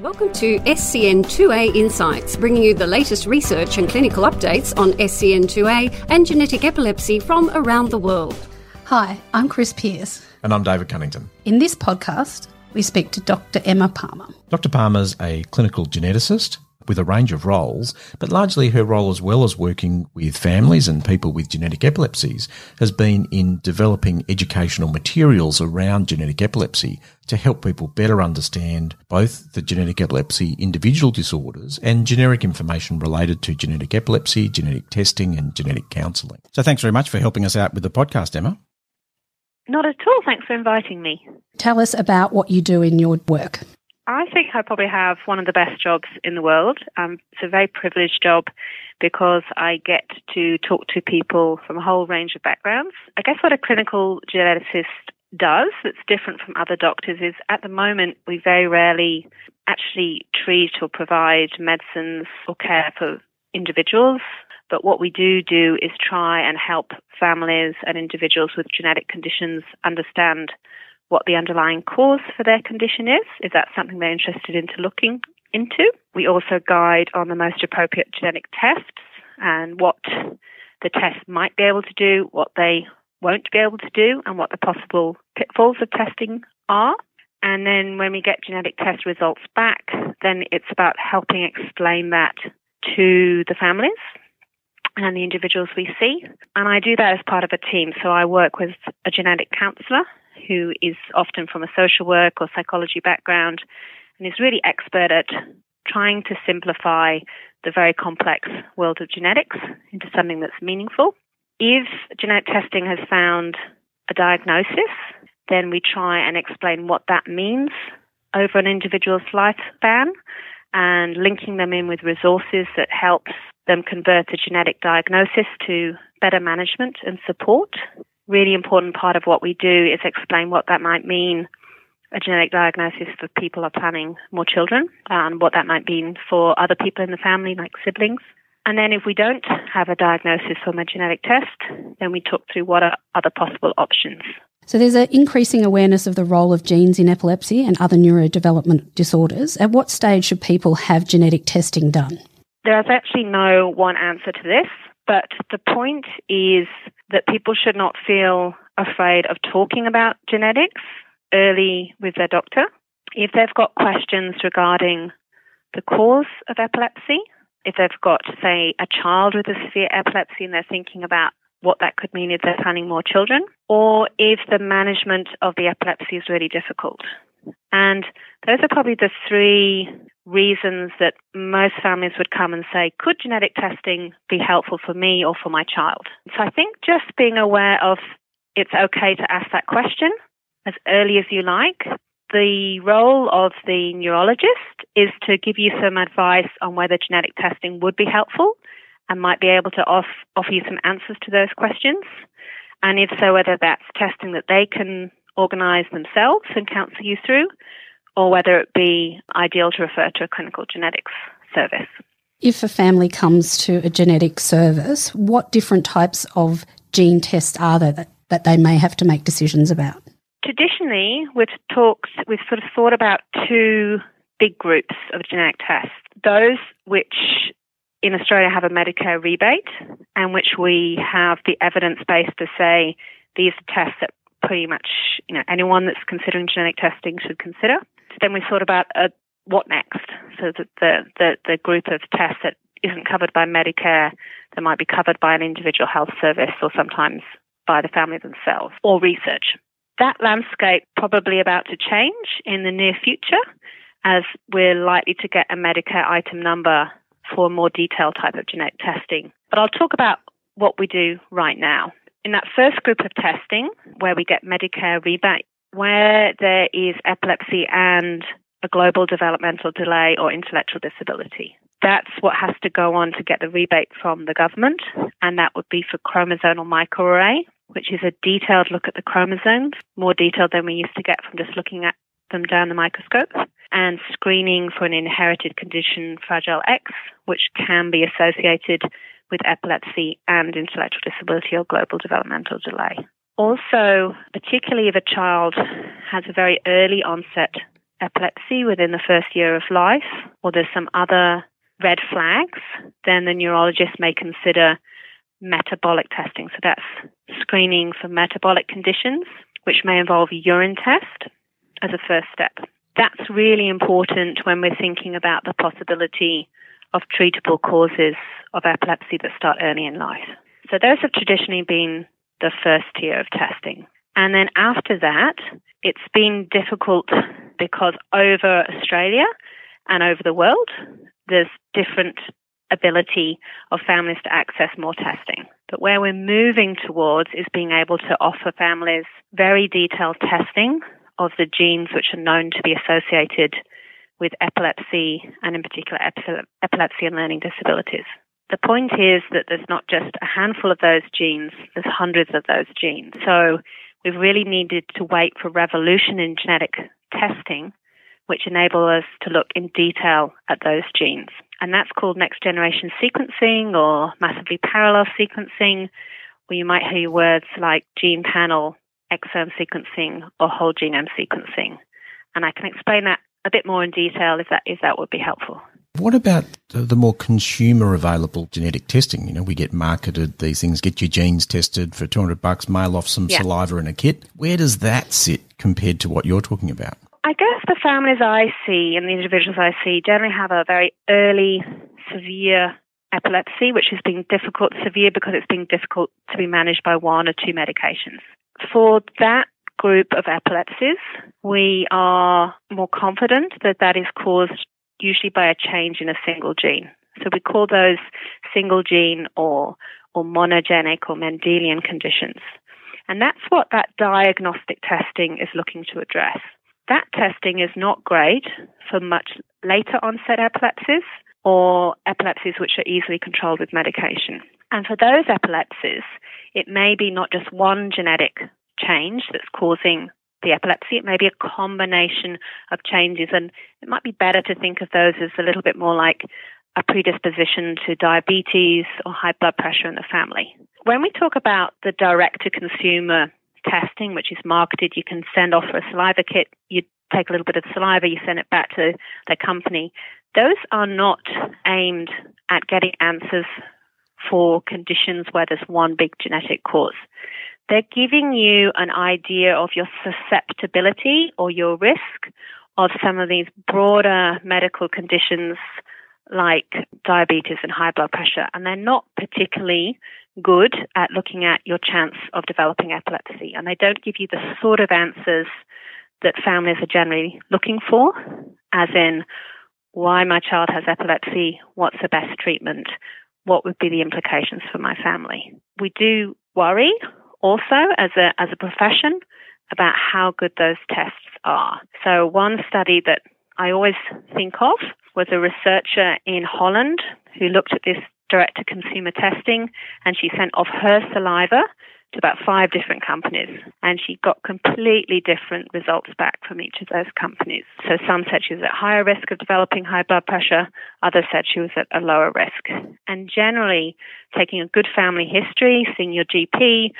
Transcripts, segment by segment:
Welcome to SCN2A Insights, bringing you the latest research and clinical updates on SCN2A and genetic epilepsy from around the world. Hi, I'm Chris Pearce. And I'm David Cunnington. In this podcast, we speak to Dr. Emma Palmer. Dr. Palmer's a clinical geneticist with a range of roles, but largely her role as well as working with families and people with genetic epilepsies has been in developing educational materials around genetic epilepsy to help people better understand both the genetic epilepsy individual disorders and generic information related to genetic epilepsy, genetic testing and genetic counselling. So thanks very much for helping us out with the podcast, Emma. Not at all. Thanks for inviting me. Tell us about what you do in your work. I think I probably have one of the best jobs in the world. Um, it's a very privileged job because I get to talk to people from a whole range of backgrounds. I guess what a clinical geneticist does that's different from other doctors is at the moment we very rarely actually treat or provide medicines or care for individuals. But what we do do is try and help families and individuals with genetic conditions understand what the underlying cause for their condition is, if that's something they're interested into looking into. We also guide on the most appropriate genetic tests and what the tests might be able to do, what they won't be able to do, and what the possible pitfalls of testing are. And then when we get genetic test results back, then it's about helping explain that to the families and the individuals we see. And I do that as part of a team. So I work with a genetic counselor who is often from a social work or psychology background and is really expert at trying to simplify the very complex world of genetics into something that's meaningful. If genetic testing has found a diagnosis, then we try and explain what that means over an individual's lifespan and linking them in with resources that helps them convert a genetic diagnosis to better management and support really important part of what we do is explain what that might mean a genetic diagnosis for people are planning more children and what that might mean for other people in the family, like siblings. And then if we don't have a diagnosis from a genetic test, then we talk through what are other possible options. So there's an increasing awareness of the role of genes in epilepsy and other neurodevelopment disorders. At what stage should people have genetic testing done? There's actually no one answer to this. But the point is that people should not feel afraid of talking about genetics early with their doctor. If they've got questions regarding the cause of epilepsy, if they've got, say, a child with a severe epilepsy and they're thinking about what that could mean if they're planning more children, or if the management of the epilepsy is really difficult. And those are probably the three reasons that most families would come and say, could genetic testing be helpful for me or for my child? So I think just being aware of it's okay to ask that question as early as you like. The role of the neurologist is to give you some advice on whether genetic testing would be helpful and might be able to off, offer you some answers to those questions. And if so, whether that's testing that they can organise themselves and counsel you through, or whether it be ideal to refer to a clinical genetics service. If a family comes to a genetic service, what different types of gene tests are there that, that they may have to make decisions about? Traditionally, we've talked, we've sort of thought about two big groups of genetic tests. Those which in Australia have a Medicare rebate and which we have the evidence base to say these are tests that pretty much you know anyone that's considering genetic testing should consider. Then we thought about uh, what next. So that the, the the group of tests that isn't covered by Medicare that might be covered by an individual health service or sometimes by the family themselves or research. That landscape probably about to change in the near future as we're likely to get a Medicare item number for a more detailed type of genetic testing. But I'll talk about what we do right now. In that first group of testing, where we get Medicare rebate, where there is epilepsy and a global developmental delay or intellectual disability. That's what has to go on to get the rebate from the government, and that would be for chromosomal microarray, which is a detailed look at the chromosomes, more detailed than we used to get from just looking at them down the microscope, and screening for an inherited condition, Fragile X, which can be associated with epilepsy and intellectual disability or global developmental delay. Also, particularly if a child has a very early onset epilepsy within the first year of life, or there's some other red flags, then the neurologist may consider metabolic testing. So that's screening for metabolic conditions, which may involve a urine test as a first step. That's really important when we're thinking about the possibility of treatable causes of epilepsy that start early in life. So those have traditionally been the first tier of testing. And then after that, it's been difficult because over Australia and over the world, there's different ability of families to access more testing. But where we're moving towards is being able to offer families very detailed testing of the genes which are known to be associated with epilepsy and in particular epilepsy and learning disabilities. The point is that there's not just a handful of those genes, there's hundreds of those genes. So we've really needed to wait for revolution in genetic testing, which enable us to look in detail at those genes. And that's called next generation sequencing or massively parallel sequencing, where you might hear words like gene panel, exome sequencing, or whole genome sequencing. And I can explain that a bit more in detail if that, if that would be helpful. What about the more consumer available genetic testing? You know, we get marketed these things, get your genes tested for 200 bucks, mail off some yeah. saliva in a kit. Where does that sit compared to what you're talking about? I guess the families I see and the individuals I see generally have a very early, severe epilepsy, which has been difficult, severe because it's been difficult to be managed by one or two medications. For that group of epilepsies, we are more confident that that is caused usually by a change in a single gene. So we call those single gene or, or monogenic or Mendelian conditions. And that's what that diagnostic testing is looking to address. That testing is not great for much later onset epilepsies or epilepsies which are easily controlled with medication. And for those epilepsies, it may be not just one genetic change that's causing the epilepsy. It may be a combination of changes, and it might be better to think of those as a little bit more like a predisposition to diabetes or high blood pressure in the family. When we talk about the direct to consumer testing, which is marketed, you can send off for a saliva kit, you take a little bit of saliva, you send it back to the company. Those are not aimed at getting answers for conditions where there's one big genetic cause. They're giving you an idea of your susceptibility or your risk of some of these broader medical conditions like diabetes and high blood pressure. And they're not particularly good at looking at your chance of developing epilepsy. And they don't give you the sort of answers that families are generally looking for, as in why my child has epilepsy, what's the best treatment, what would be the implications for my family. We do worry also as a, as a profession about how good those tests are. So one study that I always think of was a researcher in Holland who looked at this direct to consumer testing and she sent off her saliva to about five different companies and she got completely different results back from each of those companies. So some said she was at higher risk of developing high blood pressure, others said she was at a lower risk. And generally, taking a good family history, seeing your GP,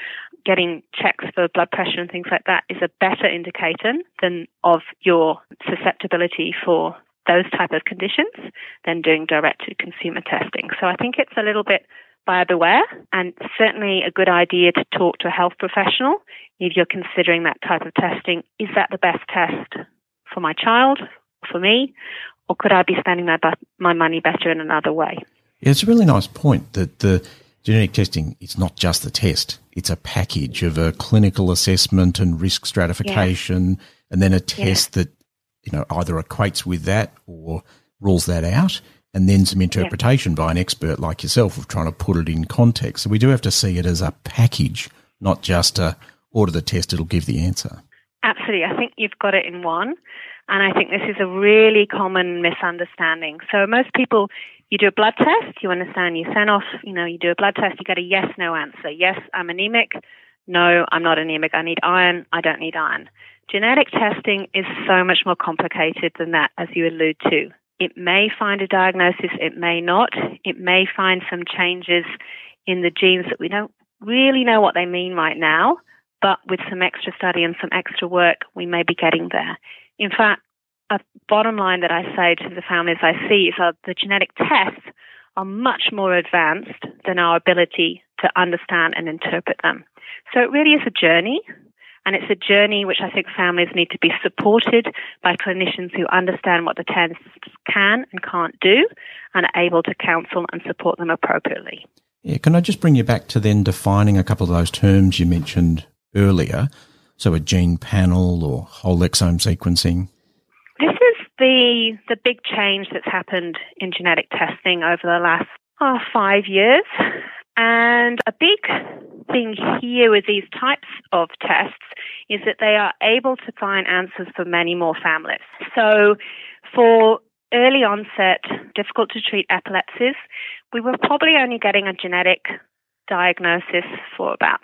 getting checks for blood pressure and things like that is a better indicator than of your susceptibility for those type of conditions than doing direct to consumer testing. So I think it's a little bit buyer beware and certainly a good idea to talk to a health professional if you're considering that type of testing. Is that the best test for my child, for me, or could I be spending my, my money better in another way? Yeah, it's a really nice point that the genetic testing it's not just the test it's a package of a clinical assessment and risk stratification yeah. and then a test yeah. that you know either equates with that or rules that out and then some interpretation yeah. by an expert like yourself of trying to put it in context so we do have to see it as a package not just a order the test it'll give the answer absolutely i think you've got it in one and I think this is a really common misunderstanding. So most people, you do a blood test, you understand, you send off, you know, you do a blood test, you get a yes, no answer. Yes, I'm anemic. No, I'm not anemic. I need iron. I don't need iron. Genetic testing is so much more complicated than that, as you allude to. It may find a diagnosis, it may not. It may find some changes in the genes that we don't really know what they mean right now, but with some extra study and some extra work, we may be getting there. In fact, a bottom line that I say to the families I see is that the genetic tests are much more advanced than our ability to understand and interpret them. So it really is a journey. And it's a journey which I think families need to be supported by clinicians who understand what the tests can and can't do and are able to counsel and support them appropriately. Yeah, can I just bring you back to then defining a couple of those terms you mentioned earlier? So a gene panel or whole exome sequencing? This is the the big change that's happened in genetic testing over the last oh, five years. And a big thing here with these types of tests is that they are able to find answers for many more families. So for early onset, difficult to treat epilepsies, we were probably only getting a genetic diagnosis for about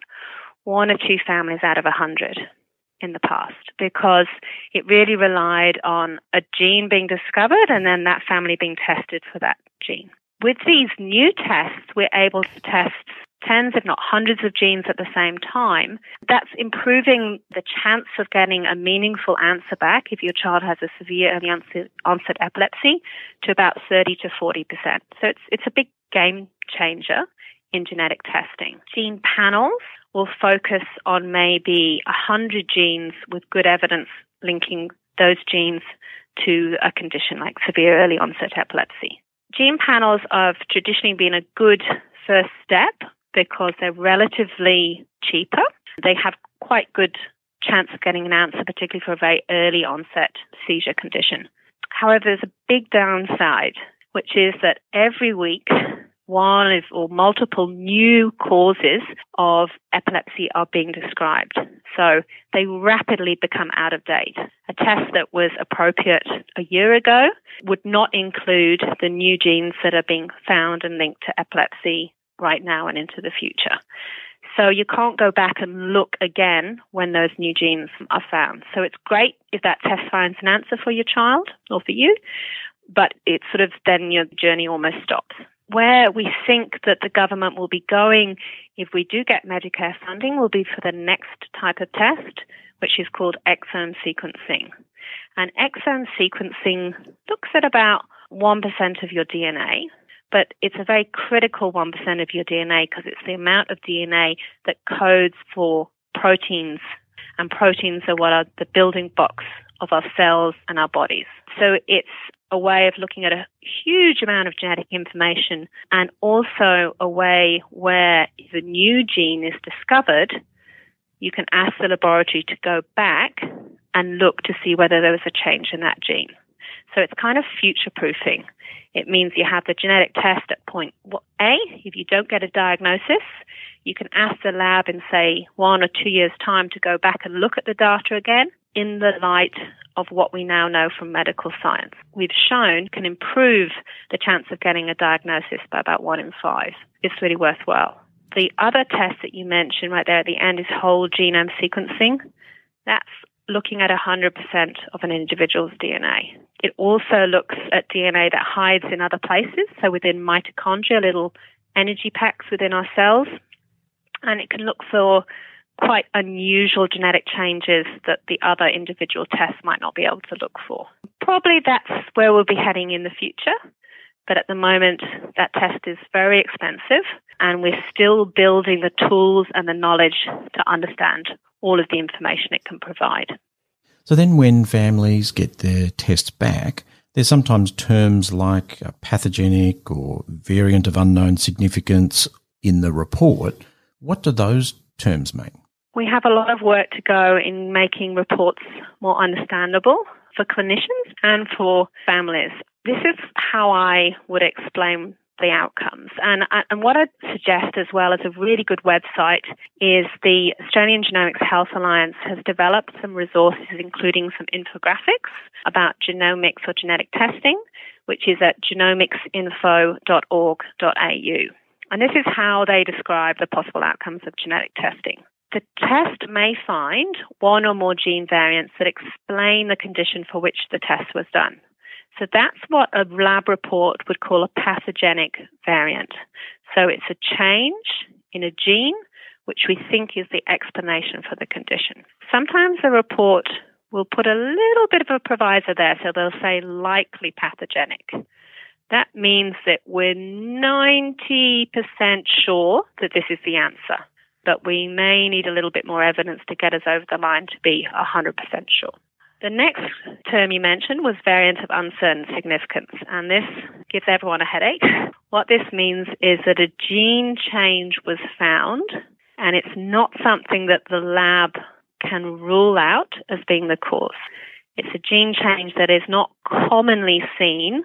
one or two families out of a hundred in the past because it really relied on a gene being discovered and then that family being tested for that gene. With these new tests, we're able to test tens, if not hundreds of genes at the same time. That's improving the chance of getting a meaningful answer back if your child has a severe early onset, epilepsy to about 30 to 40%. So it's, it's a big game changer in genetic testing. Gene panels will focus on maybe 100 genes with good evidence linking those genes to a condition like severe early onset epilepsy. Gene panels have traditionally been a good first step because they're relatively cheaper. They have quite good chance of getting an answer, particularly for a very early onset seizure condition. However, there's a big downside, which is that every week one or multiple new causes of epilepsy are being described. So they rapidly become out of date. A test that was appropriate a year ago would not include the new genes that are being found and linked to epilepsy right now and into the future. So you can't go back and look again when those new genes are found. So it's great if that test finds an answer for your child or for you, but it's sort of then your journey almost stops where we think that the government will be going if we do get Medicare funding will be for the next type of test, which is called exome sequencing. And exome sequencing looks at about 1% of your DNA, but it's a very critical 1% of your DNA because it's the amount of DNA that codes for proteins. And proteins are what are the building blocks of our cells and our bodies. So it's a way of looking at a huge amount of genetic information and also a way where if a new gene is discovered, you can ask the laboratory to go back and look to see whether there was a change in that gene. So it's kind of future proofing. It means you have the genetic test at point A. If you don't get a diagnosis, you can ask the lab in, say, one or two years' time to go back and look at the data again in the light of what we now know from medical science. We've shown can improve the chance of getting a diagnosis by about one in five. It's really worthwhile. The other test that you mentioned right there at the end is whole genome sequencing. That's looking at 100% of an individual's DNA. It also looks at DNA that hides in other places, so within mitochondria, little energy packs within our cells. And it can look for quite unusual genetic changes that the other individual tests might not be able to look for. Probably that's where we'll be heading in the future, but at the moment that test is very expensive and we're still building the tools and the knowledge to understand all of the information it can provide. So then when families get their tests back, there's sometimes terms like uh, pathogenic or variant of unknown significance in the report. What do those terms mean? We have a lot of work to go in making reports more understandable for clinicians and for families. This is how I would explain the outcomes. And, uh, and what I'd suggest as well as a really good website is the Australian Genomics Health Alliance has developed some resources, including some infographics about genomics or genetic testing, which is at genomicsinfo.org.au. And this is how they describe the possible outcomes of genetic testing. The test may find one or more gene variants that explain the condition for which the test was done. So that's what a lab report would call a pathogenic variant. So it's a change in a gene which we think is the explanation for the condition. Sometimes a report will put a little bit of a provisor there. So they'll say likely pathogenic. That means that we're 90% sure that this is the answer, but we may need a little bit more evidence to get us over the line to be 100% sure. The next term you mentioned was variant of uncertain significance, and this gives everyone a headache. What this means is that a gene change was found, and it's not something that the lab can rule out as being the cause. It's a gene change that is not commonly seen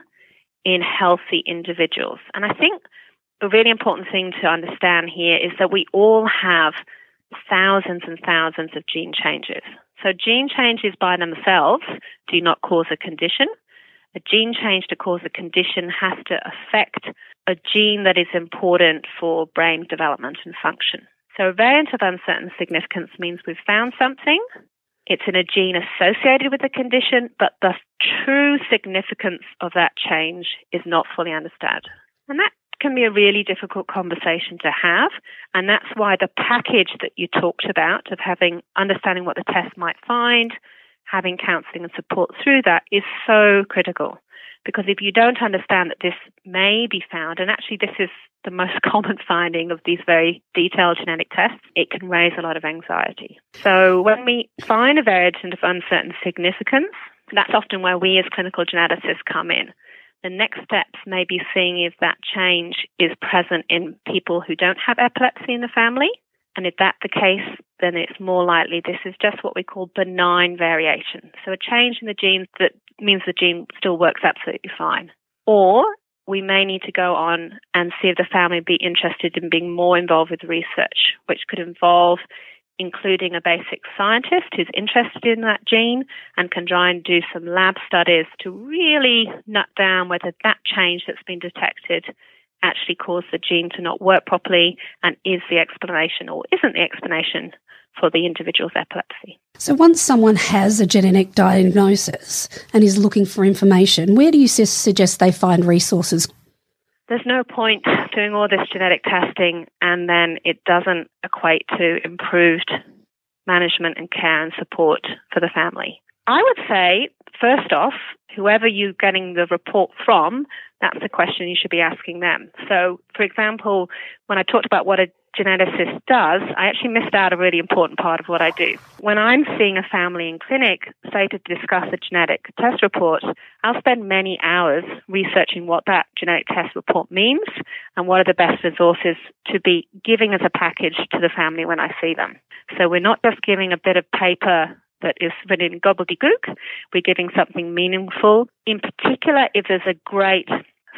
in healthy individuals. And I think a really important thing to understand here is that we all have thousands and thousands of gene changes. So gene changes by themselves do not cause a condition. A gene change to cause a condition has to affect a gene that is important for brain development and function. So a variant of uncertain significance means we've found something. It's in a gene associated with the condition, but the true significance of that change is not fully understood. And that can be a really difficult conversation to have. And that's why the package that you talked about of having understanding what the test might find, having counseling and support through that is so critical. Because if you don't understand that this may be found, and actually this is the most common finding of these very detailed genetic tests, it can raise a lot of anxiety. So when we find a variant of uncertain significance, that's often where we as clinical geneticists come in. The next steps may be seeing if that change is present in people who don't have epilepsy in the family. And if that's the case, then it's more likely this is just what we call benign variation. So a change in the gene that means the gene still works absolutely fine. Or we may need to go on and see if the family be interested in being more involved with research, which could involve including a basic scientist who's interested in that gene and can try and do some lab studies to really nut down whether that change that's been detected actually caused the gene to not work properly and is the explanation or isn't the explanation for the individual's epilepsy. So, once someone has a genetic diagnosis and is looking for information, where do you suggest they find resources? There's no point doing all this genetic testing and then it doesn't equate to improved management and care and support for the family. I would say, first off, whoever you're getting the report from, that's the question you should be asking them. So, for example, when I talked about what a geneticist does, I actually missed out a really important part of what I do. When I'm seeing a family in clinic, say to discuss a genetic test report, I'll spend many hours researching what that genetic test report means and what are the best resources to be giving as a package to the family when I see them. So we're not just giving a bit of paper that is written in gobbledygook. We're giving something meaningful. In particular, if there's a great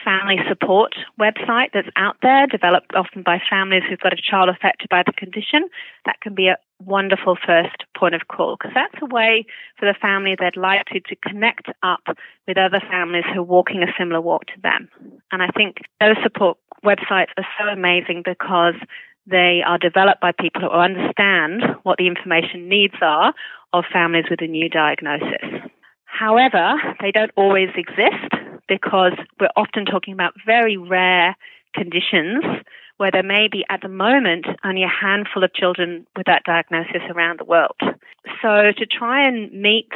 family support website that's out there, developed often by families who've got a child affected by the condition. That can be a wonderful first point of call because that's a way for the family they'd like to, to connect up with other families who are walking a similar walk to them. And I think those support websites are so amazing because they are developed by people who understand what the information needs are of families with a new diagnosis. However, they don't always exist because we're often talking about very rare conditions where there may be at the moment only a handful of children with that diagnosis around the world. So to try and meet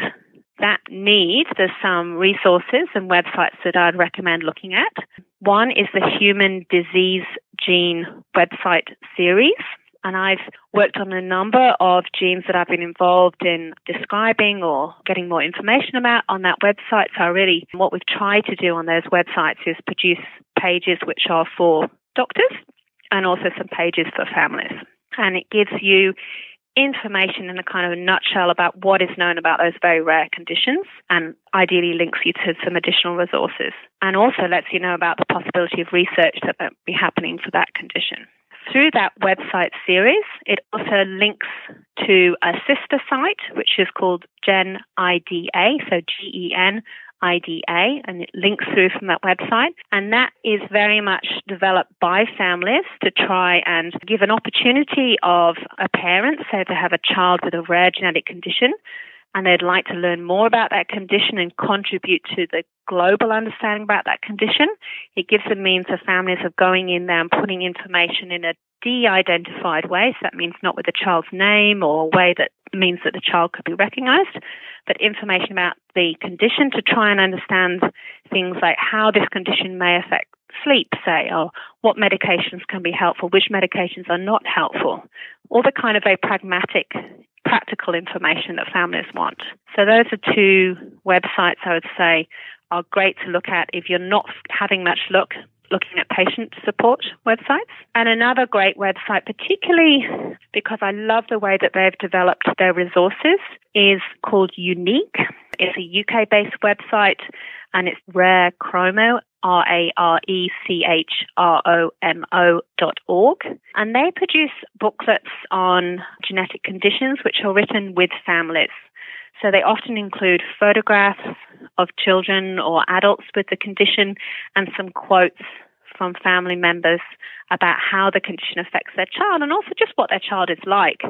that need, there's some resources and websites that I'd recommend looking at. One is the Human Disease Gene website series. And I've worked on a number of genes that I've been involved in describing or getting more information about on that website. So really what we've tried to do on those websites is produce pages which are for doctors and also some pages for families. And it gives you information in a kind of a nutshell about what is known about those very rare conditions and ideally links you to some additional resources and also lets you know about the possibility of research that might be happening for that condition through that website series, it also links to a sister site, which is called Gen IDA, so G E N I D A, and it links through from that website. And that is very much developed by families to try and give an opportunity of a parent, say to have a child with a rare genetic condition, and they'd like to learn more about that condition and contribute to the global understanding about that condition. It gives a means for families of going in there and putting information in a de-identified way. So that means not with the child's name or a way that means that the child could be recognized, but information about the condition to try and understand things like how this condition may affect sleep, say, or what medications can be helpful, which medications are not helpful, all the kind of very pragmatic, practical information that families want. So those are two websites I would say are great to look at if you're not having much luck looking at patient support websites. And another great website, particularly because I love the way that they've developed their resources, is called Unique. It's a UK based website and it's Rare Chromo, R A R E C H R O M O dot org. And they produce booklets on genetic conditions which are written with families. So they often include photographs of children or adults with the condition and some quotes from family members about how the condition affects their child and also just what their child is like.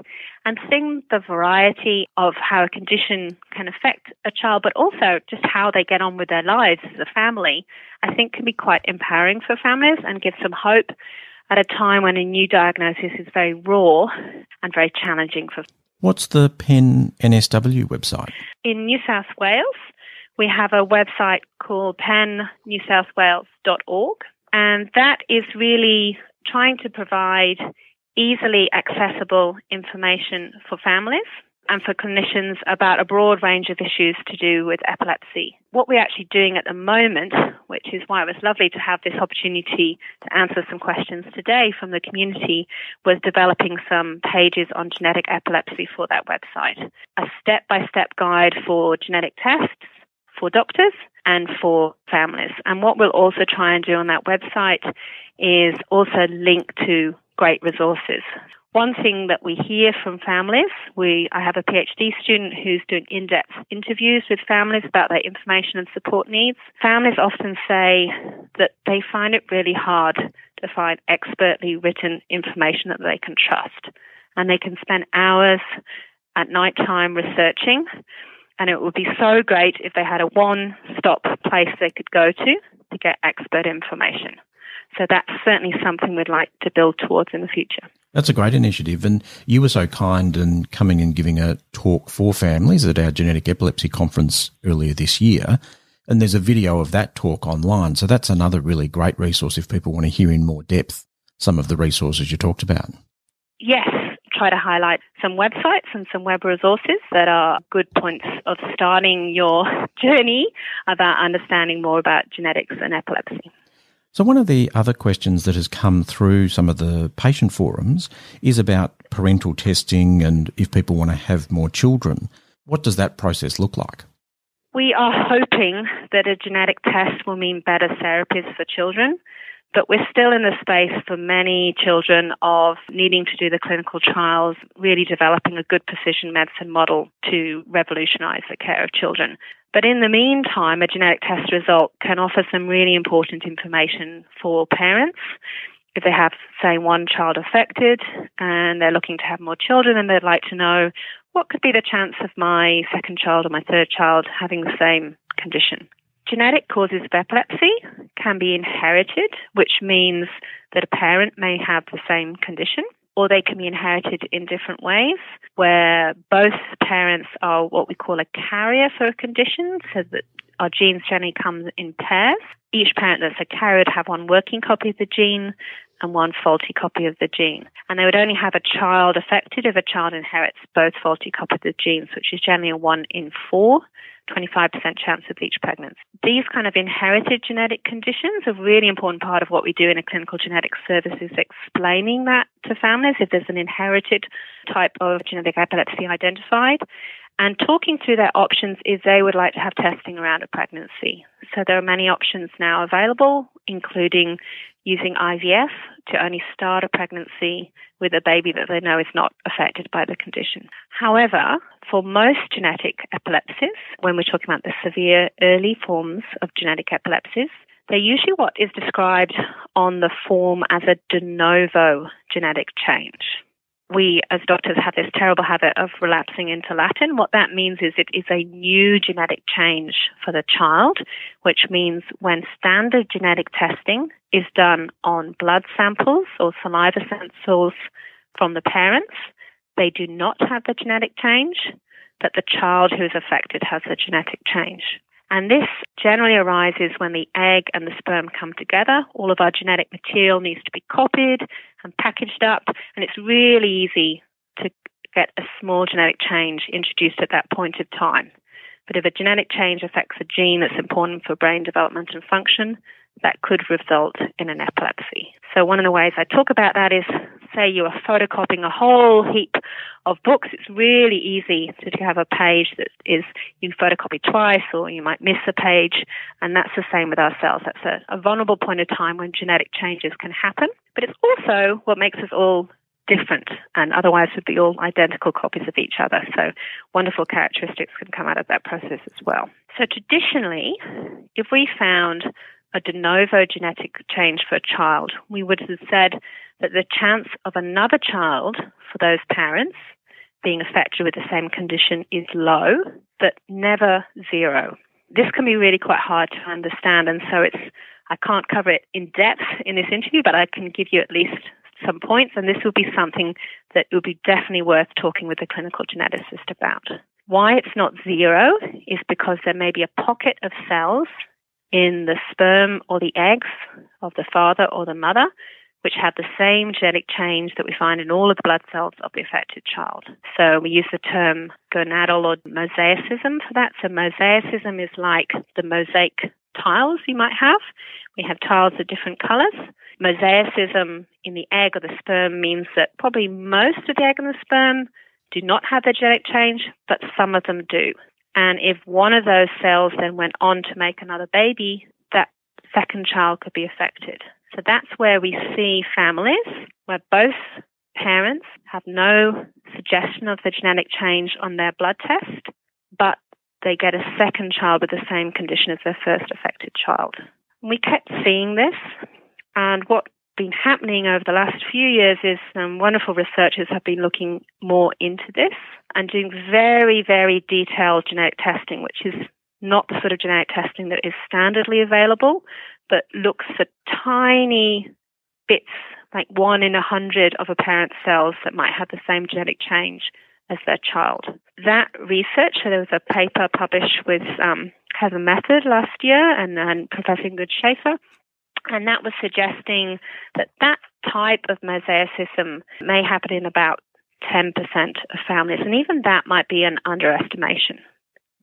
And seeing the variety of how a condition can affect a child, but also just how they get on with their lives as a family, I think can be quite empowering for families and give some hope at a time when a new diagnosis is very raw and very challenging for What's the PEN NSW website? In New South Wales, we have a website called pennewsouthwales.org, and that is really trying to provide easily accessible information for families and for clinicians about a broad range of issues to do with epilepsy. What we're actually doing at the moment, which is why it was lovely to have this opportunity to answer some questions today from the community, was developing some pages on genetic epilepsy for that website. A step by step guide for genetic tests for doctors and for families. And what we'll also try and do on that website is also link to great resources. One thing that we hear from families, we I have a PhD student who's doing in-depth interviews with families about their information and support needs. Families often say that they find it really hard to find expertly written information that they can trust. And they can spend hours at night time researching. And it would be so great if they had a one stop place they could go to to get expert information. So that's certainly something we'd like to build towards in the future. That's a great initiative. And you were so kind in coming and giving a talk for families at our genetic epilepsy conference earlier this year. And there's a video of that talk online. So that's another really great resource if people want to hear in more depth some of the resources you talked about. Yes, try to highlight some websites and some web resources that are good points of starting your journey about understanding more about genetics and epilepsy. So, one of the other questions that has come through some of the patient forums is about parental testing and if people want to have more children. What does that process look like? We are hoping that a genetic test will mean better therapies for children, but we're still in the space for many children of needing to do the clinical trials, really developing a good precision medicine model to revolutionize the care of children. But in the meantime, a genetic test result can offer some really important information for parents. If they have, say, one child affected and they're looking to have more children and they'd like to know what could be the chance of my second child or my third child having the same condition. Genetic causes of epilepsy can be inherited, which means that a parent may have the same condition or they can be inherited in different ways, where both parents are what we call a carrier for a condition, so that our genes generally come in pairs. Each parent that's a carrier would have one working copy of the gene and one faulty copy of the gene. And they would only have a child affected if a child inherits both faulty copies of the genes, which is generally a one in four. 25% chance of each pregnancy. These kind of inherited genetic conditions are a really important part of what we do in a clinical genetics service is explaining that to families if there's an inherited type of genetic epilepsy identified and talking through their options if they would like to have testing around a pregnancy. So there are many options now available, including using IVF to only start a pregnancy with a baby that they know is not affected by the condition. However, for most genetic epilepsies, when we're talking about the severe early forms of genetic epilepsies, they're usually what is described on the form as a de novo genetic change we as doctors have this terrible habit of relapsing into Latin. What that means is it is a new genetic change for the child, which means when standard genetic testing is done on blood samples or saliva samples from the parents, they do not have the genetic change. but the child who is affected has the genetic change. And this generally arises when the egg and the sperm come together. All of our genetic material needs to be copied and packaged up, and it's really easy to get a small genetic change introduced at that point of time. But if a genetic change affects a gene that's important for brain development and function, that could result in an epilepsy. So one of the ways I talk about that is say you are photocopying a whole heap of books. It's really easy to have a page that is you photocopy twice or you might miss a page and that's the same with ourselves. That's a, a vulnerable point of time when genetic changes can happen. But it's also what makes us all different and otherwise would be all identical copies of each other. So wonderful characteristics can come out of that process as well. So traditionally, if we found a de novo genetic change for a child, we would have said that the chance of another child for those parents being affected with the same condition is low, but never zero. This can be really quite hard to understand, and so it's I can't cover it in depth in this interview, but I can give you at least some points, and this will be something that will be definitely worth talking with a clinical geneticist about. Why it's not zero is because there may be a pocket of cells in the sperm or the eggs of the father or the mother, which have the same genetic change that we find in all of the blood cells of the affected child. So we use the term gonadal or mosaicism for that. So mosaicism is like the mosaic tiles you might have. We have tiles of different colors. Mosaicism in the egg or the sperm means that probably most of the egg and the sperm do not have the genetic change, but some of them do. And if one of those cells then went on to make another baby, that second child could be affected. So that's where we see families where both parents have no suggestion of the genetic change on their blood test, but they get a second child with the same condition as their first affected child. We kept seeing this, and what's been happening over the last few years is some wonderful researchers have been looking more into this and doing very, very detailed genetic testing, which is not the sort of genetic testing that is standardly available, but looks for tiny bits, like one in a hundred of a parent's cells that might have the same genetic change as their child. That research, so there was a paper published with um, Heather Mefford last year and, and Professor Ingrid Scheffer, and that was suggesting that that type of mosaicism may happen in about 10% of families, and even that might be an underestimation.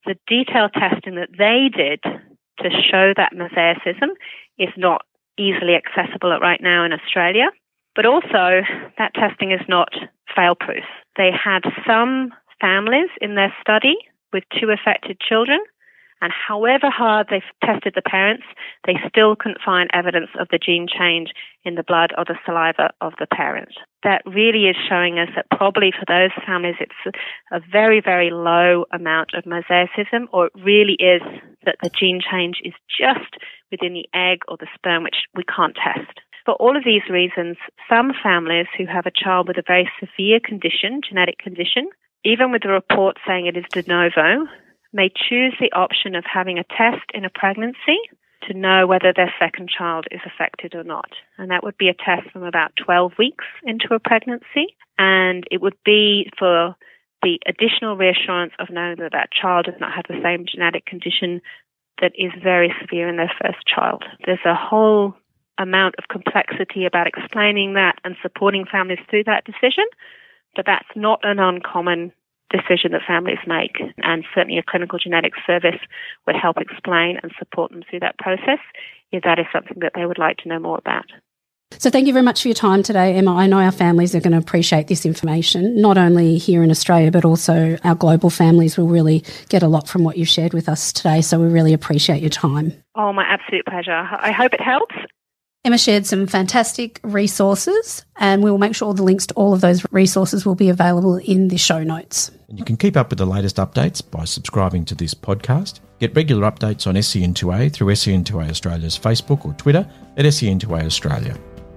The detailed testing that they did to show that mosaicism is not easily accessible right now in Australia, but also that testing is not fail proof. They had some families in their study with two affected children and however hard they've tested the parents, they still couldn't find evidence of the gene change in the blood or the saliva of the parent. That really is showing us that probably for those families it's a very, very low amount of mosaicism, or it really is that the gene change is just within the egg or the sperm, which we can't test. For all of these reasons, some families who have a child with a very severe condition, genetic condition, even with the report saying it is de novo, may choose the option of having a test in a pregnancy to know whether their second child is affected or not. And that would be a test from about 12 weeks into a pregnancy. And it would be for the additional reassurance of knowing that that child does not have the same genetic condition that is very severe in their first child. There's a whole amount of complexity about explaining that and supporting families through that decision, but that's not an uncommon decision that families make. And certainly a clinical genetics service would help explain and support them through that process if that is something that they would like to know more about. So, thank you very much for your time today, Emma. I know our families are going to appreciate this information, not only here in Australia, but also our global families will really get a lot from what you've shared with us today. So, we really appreciate your time. Oh, my absolute pleasure. I hope it helps. Emma shared some fantastic resources, and we will make sure the links to all of those resources will be available in the show notes. And you can keep up with the latest updates by subscribing to this podcast. Get regular updates on SCN2A through SCN2A Australia's Facebook or Twitter at SCN2A Australia.